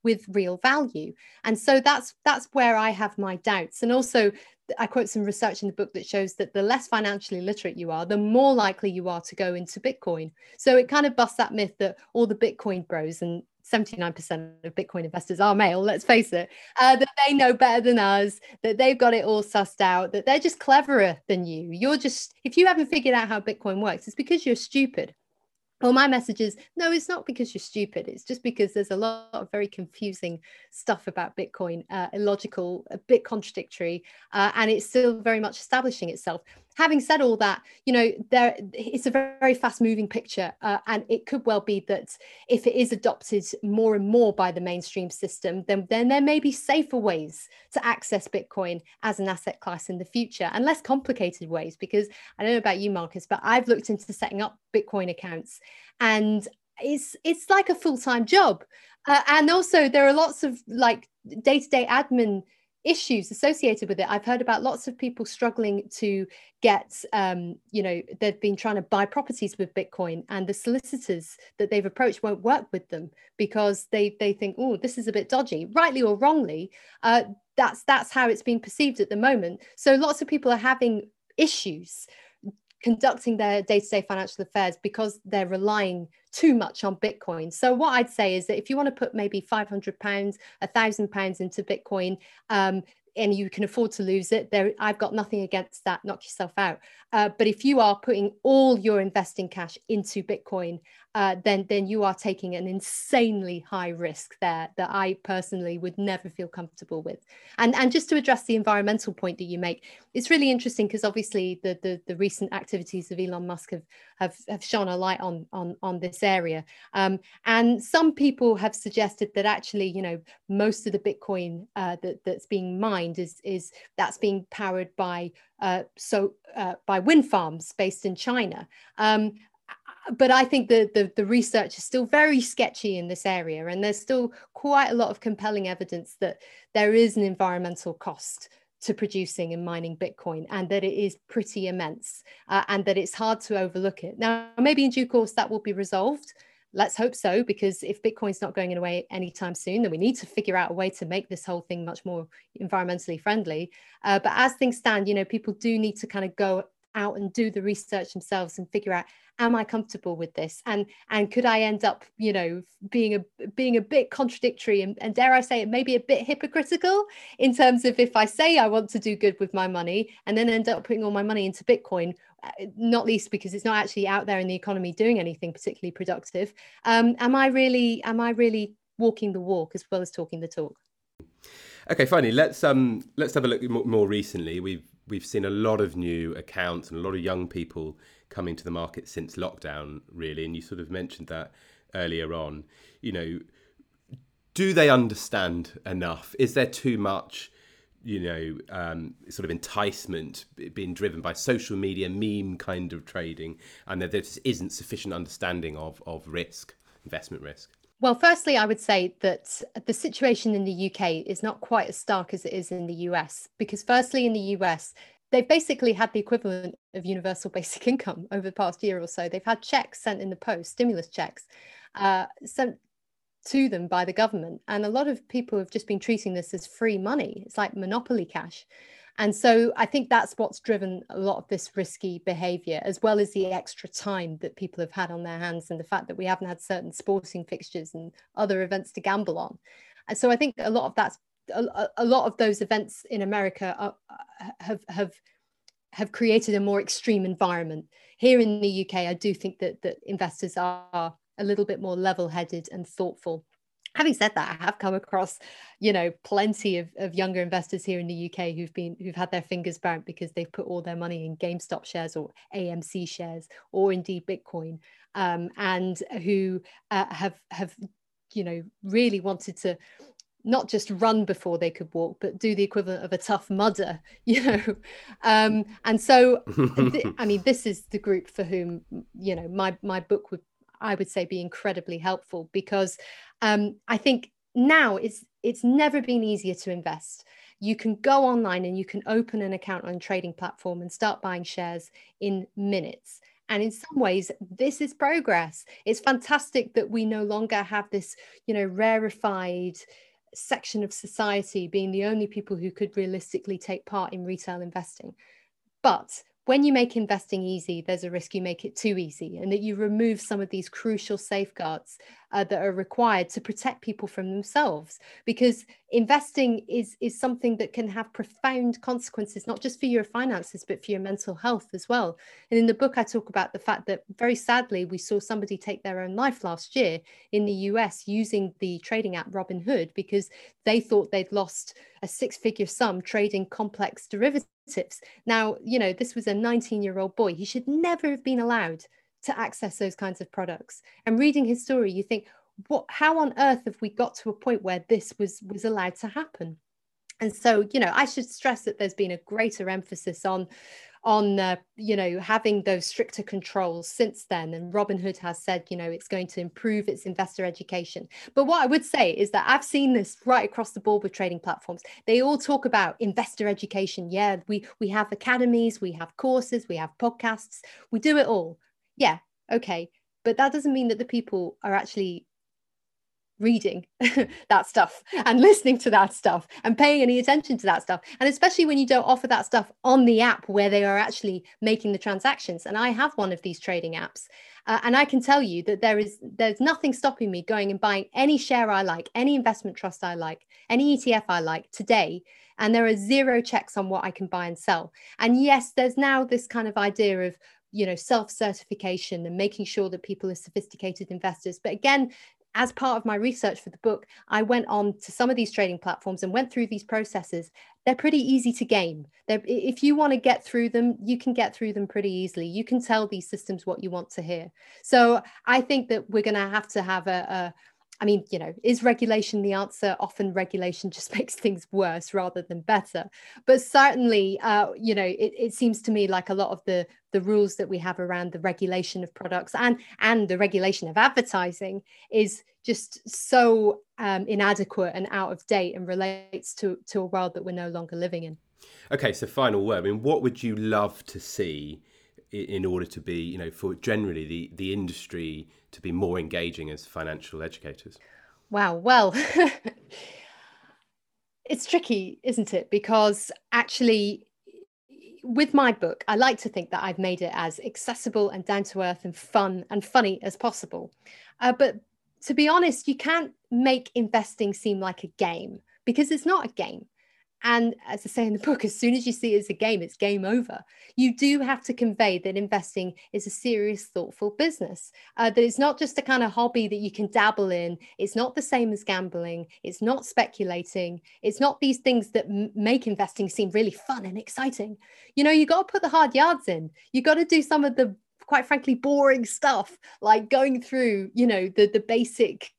with real value. And so that's that's where i have my doubts. And also i quote some research in the book that shows that the less financially literate you are the more likely you are to go into bitcoin. So it kind of busts that myth that all the bitcoin bros and 79% of Bitcoin investors are male, let's face it, uh, that they know better than us, that they've got it all sussed out, that they're just cleverer than you. You're just, if you haven't figured out how Bitcoin works, it's because you're stupid well my message is no it's not because you're stupid it's just because there's a lot of very confusing stuff about bitcoin uh, illogical a bit contradictory uh, and it's still very much establishing itself having said all that you know there it's a very, fast moving picture uh, and it could well be that if it is adopted more and more by the mainstream system then then there may be safer ways to access bitcoin as an asset class in the future and less complicated ways because i don't know about you marcus but i've looked into setting up bitcoin accounts and it's it's like a full-time job. Uh, and also there are lots of like day-to-day admin issues associated with it. I've heard about lots of people struggling to get, um, you know, they've been trying to buy properties with Bitcoin, and the solicitors that they've approached won't work with them because they they think, oh, this is a bit dodgy, rightly or wrongly. Uh, that's that's how it's being perceived at the moment. So lots of people are having issues conducting their day-to-day financial affairs because they're relying too much on bitcoin. So what i'd say is that if you want to put maybe 500 pounds a thousand pounds into bitcoin um, and you can afford to lose it there i've got nothing against that knock yourself out. Uh, but if you are putting all your investing cash into bitcoin uh, then then you are taking an insanely high risk there that I personally would never feel comfortable with. And and just to address the environmental point that you make, it's really interesting because obviously the, the, the recent activities of Elon Musk have have, have shone a light on on on this area. Um, and some people have suggested that actually, you know, most of the Bitcoin uh, that that's being mined is is that's being powered by uh, so uh, by wind farms based in China. Um, but I think the, the, research is still very sketchy in this area, and there's still quite a lot of compelling evidence that there is an environmental cost to producing and mining Bitcoin, and that it is pretty immense, uh, and that it's hard to overlook it. Now, maybe in due course that will be resolved. Let's hope so, because if Bitcoin's not going away anytime soon, then we need to figure out a way to make this whole thing much more environmentally friendly. Uh, but as things stand, you know, people do need to kind of go out and do the research themselves and figure out am i comfortable with this? And and could i end up you know being a being a bit contradictory and, and dare i say it maybe a bit hypocritical in terms of if i say i want to do good with my money and then end up putting all my money into bitcoin uh, not least because it's not actually out there in the economy doing anything particularly productive um, am i really am i really walking the walk as well as talking the talk? Okay finally let's um let's have a look more, more recently. We've we've seen a lot of new accounts and a lot of young people coming to the market since lockdown, really. And you sort of mentioned that earlier on. You know, do they understand enough? Is there too much? you know, um, sort of enticement being driven by social media, meme kind of trading, and that there just isn't sufficient understanding of, of risk, investment risk? Well, firstly, I would say that the situation in the UK is not quite as stark as it is in the US, because firstly, in the US, they've basically had the equivalent of universal basic income over the past year or so. They've had checks sent in the post, stimulus checks, uh, sent to them by the government. And a lot of people have just been treating this as free money. It's like monopoly cash. And so I think that's what's driven a lot of this risky behavior, as well as the extra time that people have had on their hands and the fact that we haven't had certain sporting fixtures and other events to gamble on. And so I think a lot of that's a, a lot of those events in America are, uh, have have have created a more extreme environment. Here in the UK, I do think that that investors are a little bit more level-headed and thoughtful having said that i have come across you know plenty of, of younger investors here in the uk who've been who've had their fingers burnt because they've put all their money in gamestop shares or amc shares or indeed bitcoin um, and who uh, have have you know really wanted to not just run before they could walk but do the equivalent of a tough mudder you know? Um, and so th- i mean this is the group for whom you know my my book would I would say be incredibly helpful because um, I think now it's it's never been easier to invest. You can go online and you can open an account on a trading platform and start buying shares in minutes. And in some ways, this is progress. It's fantastic that we no longer have this, you know, rarefied section of society being the only people who could realistically take part in retail investing. But when you make investing easy, there's a risk you make it too easy and that you remove some of these crucial safeguards uh, that are required to protect people from themselves. Because investing is is something that can have profound consequences not just for your finances but for your mental health as well. And in the book i talk about the fact that very sadly we saw somebody take their own life last year in the us using the trading app robinhood because they thought they'd lost a six figure sum trading complex derivatives. Now you know this was a 19 year old boy. He should never have been allowed to access those kinds of products. And reading his story, you think, what how on earth have we got to a point where this was was allowed to happen? And so, you know, I should stress that there's been a greater emphasis on on uh, you know having those stricter controls since then. And robinhood has said you know it's going to improve its investor education. But what i would say is that i've seen this right across the board with trading platforms. They all talk about investor education. Yeah we we have academies we have courses we have podcasts we do it all. Yeah okay. But that doesn't mean that the people are actually reading that stuff and listening to that stuff and paying any attention to that stuff. And especially when you don't offer that stuff on the app where they are actually making the transactions. And i have one of these trading apps. Uh, and i can tell you that there is there's nothing stopping me going and buying any share i like any investment trust i like any etf i like today. And there are zero checks on what i can buy and sell. And yes there's now this kind of idea of you know self certification and making sure that people are sophisticated investors. But again as part of my research for the book, I went on to some of these trading platforms and went through these processes. They're pretty easy to game. They're, if you want to get through them, you can get through them pretty easily. You can tell these systems what you want to hear. So I think that we're going to have to have a, a I mean, you know, is regulation the answer? Often regulation just makes things worse rather than better. But certainly, uh, you know, it, it seems to me like a lot of the the rules that we have around the regulation of products and and the regulation of advertising is just so um, inadequate and out of date and relates to to a world that we're no longer living in. Okay, so final word. I mean, what would you love to see in order to be, you know, for generally the the industry to be more engaging as financial educators? Wow. Well, it's tricky, isn't it? Because actually, with my book, I like to think that I've made it as accessible and down to earth and fun and funny as possible. Uh, but to be honest, you can't make investing seem like a game because it's not a game. And as I say in the book, as soon as you see it as a game, it's game over. You do have to convey that investing is a serious, thoughtful business, uh, that it's not just a kind of hobby that you can dabble in. It's not the same as gambling. It's not speculating. It's not these things that m- make investing seem really fun and exciting. You know, you got to put the hard yards in. You got to do some of the quite frankly boring stuff like going through you know the the basic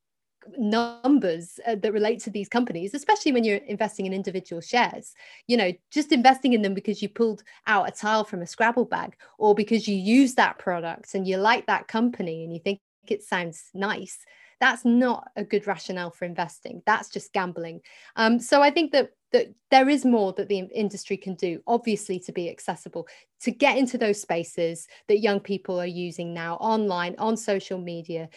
numbers uh, that relate to these companies especially when you're investing in individual shares. You know just investing in them because you pulled out a tile from a scrabble bag or because you use that product and you like that company and you think it sounds nice that's not a good rationale for investing. That's just gambling. Um, so i think that that there is more that the industry can do obviously to be accessible to get into those spaces that young people are using now online on social media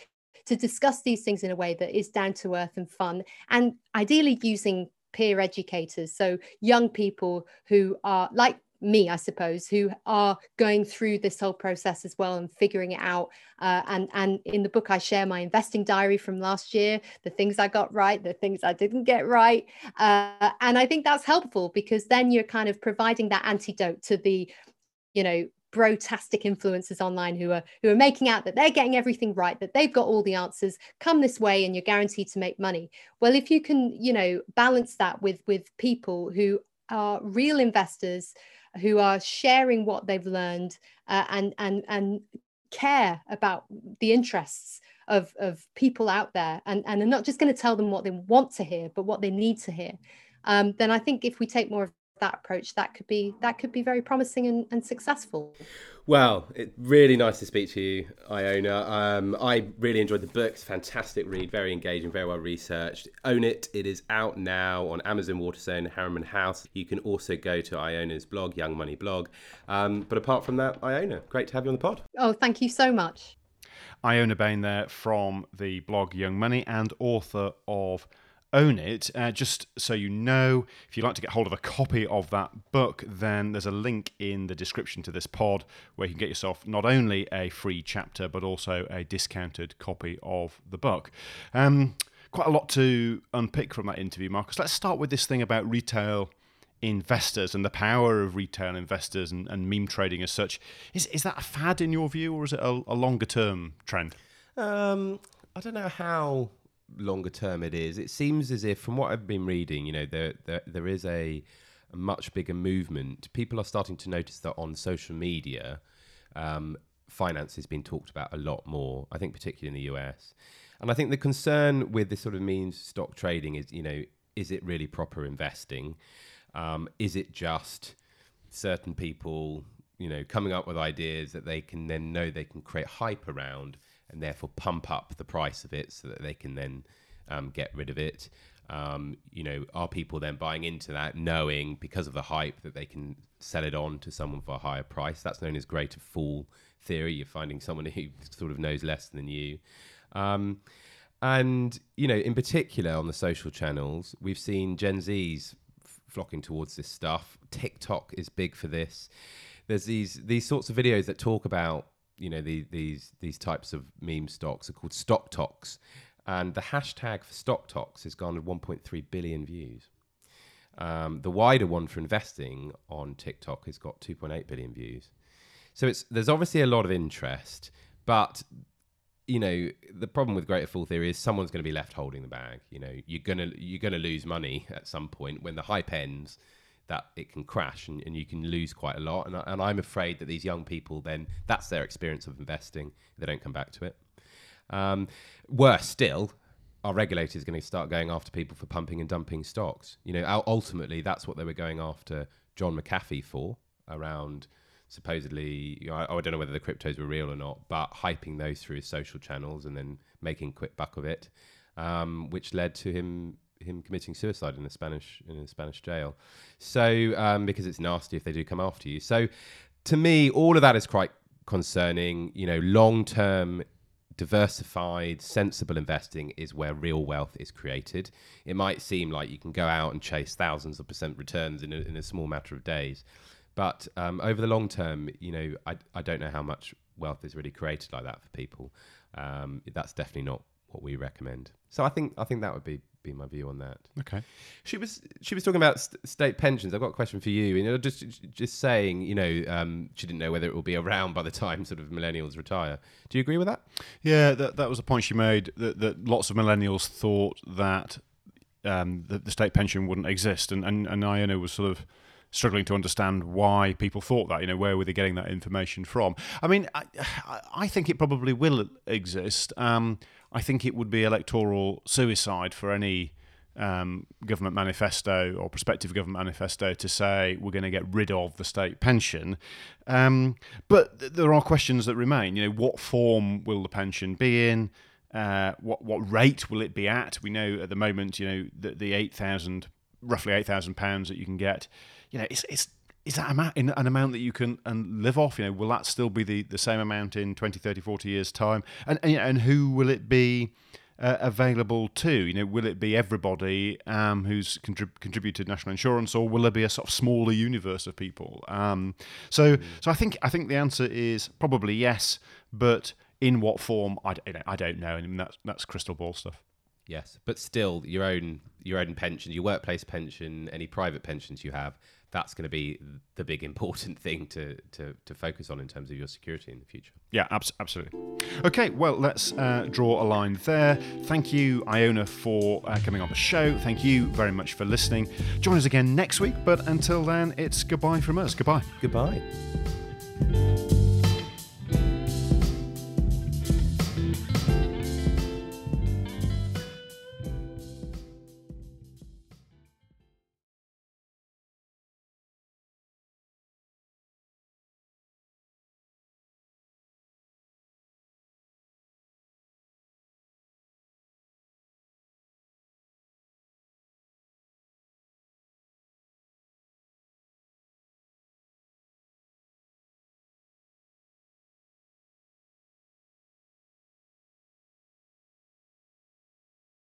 to discuss these things in a way that is down to earth and fun, and ideally using peer educators. So, young people who are like me, I suppose, who are going through this whole process as well and figuring it out. Uh, and and in the book, I share my investing diary from last year, the things I got right, the things I didn't get right, uh, and I think that's helpful because then you're kind of providing that antidote to the, you know, brotastic influencers online who are who are making out that they're getting everything right that they've got all the answers come this way and you're guaranteed to make money. Well if you can you know balance that with with people who are real investors who are sharing what they've learned uh, and and and care about the interests of of people out there and and are not just going to tell them what they want to hear but what they need to hear um, then I think if we take more of that approach that could be that could be very promising and, and successful. Well it's really nice to speak to you iona. Um, i really enjoyed the book. It's fantastic read very engaging very well researched. Own it. It is out now on amazon waterstone harriman house. You can also go to iona's blog young money blog. Um, but apart from that iona great to have you on the pod. Oh thank you so much. Iona bain there from the blog young money and author of own it. Uh, just so you know, if you'd like to get hold of a copy of that book, then there's a link in the description to this pod where you can get yourself not only a free chapter but also a discounted copy of the book. Um, quite a lot to unpick from that interview, Marcus. Let's start with this thing about retail investors and the power of retail investors and, and meme trading as such. Is is that a fad in your view, or is it a, a longer term trend? Um, I don't know how longer term it is. It seems as if, from what I've been reading, you know, there there, there is a, a much bigger movement. People are starting to notice that on social media, um, finance has been talked about a lot more. I think, particularly in the US, and I think the concern with this sort of means stock trading is, you know, is it really proper investing? Um, is it just certain people you know, coming up with ideas that they can then know they can create hype around and therefore pump up the price of it so that they can then um, get rid of it. Um, you know, are people then buying into that, knowing because of the hype that they can sell it on to someone for a higher price? That's known as greater fool theory. You're finding someone who sort of knows less than you. Um, and, you know, in particular on the social channels, we've seen Gen Zs flocking towards this stuff. TikTok is big for this. There's these these sorts of videos that talk about you know the, these these types of meme stocks are called StockToks, and the hashtag for StockToks has garnered 1.3 billion views. Um, the wider one for investing on TikTok has got 2.8 billion views. So it's there's obviously a lot of interest, but you know the problem with greater fool theory is someone's going to be left holding the bag. You know you're gonna you're gonna lose money at some point when the hype ends that it can crash and, and you can lose quite a lot. And, and I'm afraid that these young people then that's their experience of investing. They don't come back to it. Um, worse still, our regulator is going to start going after people for pumping and dumping stocks. You know, ultimately that's what they were going after John McAfee for around supposedly, you know, I, I, don't know whether the cryptos were real or not, but hyping those through his social channels and then making quick buck of it, um, which led to him him committing suicide in a Spanish in a Spanish jail. So um, because it's nasty if they do come after you. So to me, all of that is quite concerning. You know, long term. Diversified, sensible investing is where real wealth is created. It might seem like you can go out and chase thousands of percent returns in a, in a small matter of days, but um, over the long term, you know, I, I don't know how much wealth is really created like that for people. Um, that's definitely not what we recommend. So I think I think that would be be my view on that. Okay. She was she was talking about st- state pensions. I've got a question for you. You know, just just saying, you know, um, she didn't know whether it will be around by the time sort of millennials retire. Do you agree with that? Yeah, that that was a point she made. That, that lots of millennials thought that um, the, the state pension wouldn't exist, and and and Iona was sort of struggling to understand why people thought that. You know, where were they getting that information from? I mean, I, I think it probably will exist. Um, I think it would be electoral suicide for any um, government manifesto or prospective government manifesto to say we're going to get rid of the state pension. Um, but th- there are questions that remain. You know, what form will the pension be in? Uh, what what rate will it be at? We know at the moment, you know, the, the eight thousand, roughly eight thousand pounds that you can get. You know, it's it's is that an amount that you can and live off? You know, will that still be the, the same amount in 20, 30, 40 years' time? And and, and who will it be uh, available to? You know, will it be everybody um, who's contrib- contributed national insurance, or will there be a sort of smaller universe of people? Um, so, mm. so I think I think the answer is probably yes, but in what form? I, I don't know, and that's that's crystal ball stuff. Yes, but still, your own your own pension, your workplace pension, any private pensions you have, that's going to be the big important thing to, to, to focus on in terms of your security in the future. Yeah, abs- absolutely. Okay, well, let's uh, draw a line there. Thank you, Iona, for uh, coming on the show. Thank you very much for listening. Join us again next week, but until then, it's goodbye from us. Goodbye. Goodbye.